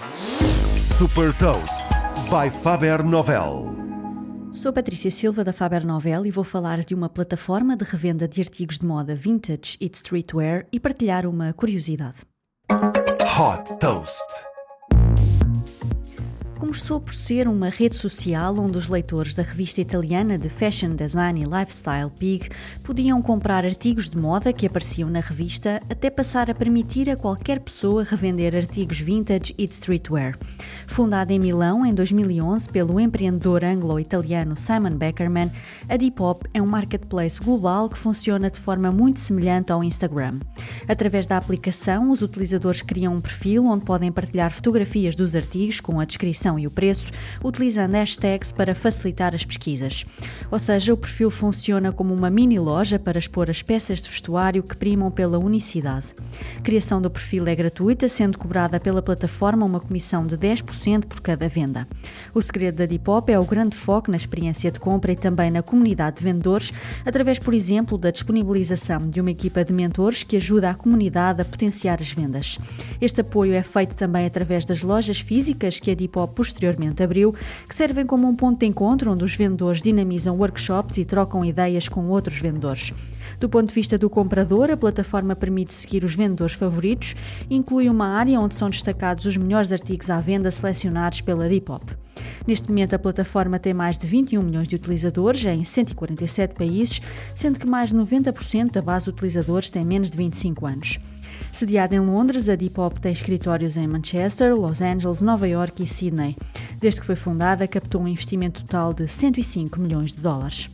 Super Toast by Faber Novel. Sou Patrícia Silva da Faber Novel e vou falar de uma plataforma de revenda de artigos de moda vintage e de streetwear e partilhar uma curiosidade. Hot Toast. Começou por ser uma rede social onde os leitores da revista italiana de Fashion Design e Lifestyle Pig podiam comprar artigos de moda que apareciam na revista, até passar a permitir a qualquer pessoa revender artigos vintage e de streetwear. Fundada em Milão em 2011 pelo empreendedor anglo-italiano Simon Beckerman, a Depop é um marketplace global que funciona de forma muito semelhante ao Instagram. Através da aplicação, os utilizadores criam um perfil onde podem partilhar fotografias dos artigos com a descrição e o preço, utilizando hashtags para facilitar as pesquisas. Ou seja, o perfil funciona como uma mini loja para expor as peças de vestuário que primam pela unicidade. A criação do perfil é gratuita, sendo cobrada pela plataforma uma comissão de 10% por cada venda. O segredo da Depop é o grande foco na experiência de compra e também na comunidade de vendedores, através, por exemplo, da disponibilização de uma equipa de mentores que ajuda a comunidade a potenciar as vendas. Este apoio é feito também através das lojas físicas que a Depop posteriormente abriu, que servem como um ponto de encontro onde os vendedores dinamizam workshops e trocam ideias com outros vendedores. Do ponto de vista do comprador, a plataforma permite seguir os vendedores favoritos inclui uma área onde são destacados os melhores artigos à venda selecionados pela Depop. Neste momento, a plataforma tem mais de 21 milhões de utilizadores em 147 países, sendo que mais de 90% da base de utilizadores tem menos de 25 anos. Sediada em Londres, a Depop tem escritórios em Manchester, Los Angeles, Nova York e Sydney. Desde que foi fundada, captou um investimento total de 105 milhões de dólares.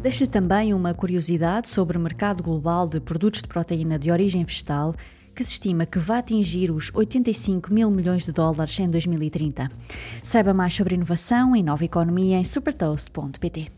Deixo também uma curiosidade sobre o mercado global de produtos de proteína de origem vegetal, que se estima que vai atingir os 85 mil milhões de dólares em 2030. Saiba mais sobre inovação e nova economia em supertoast.pt.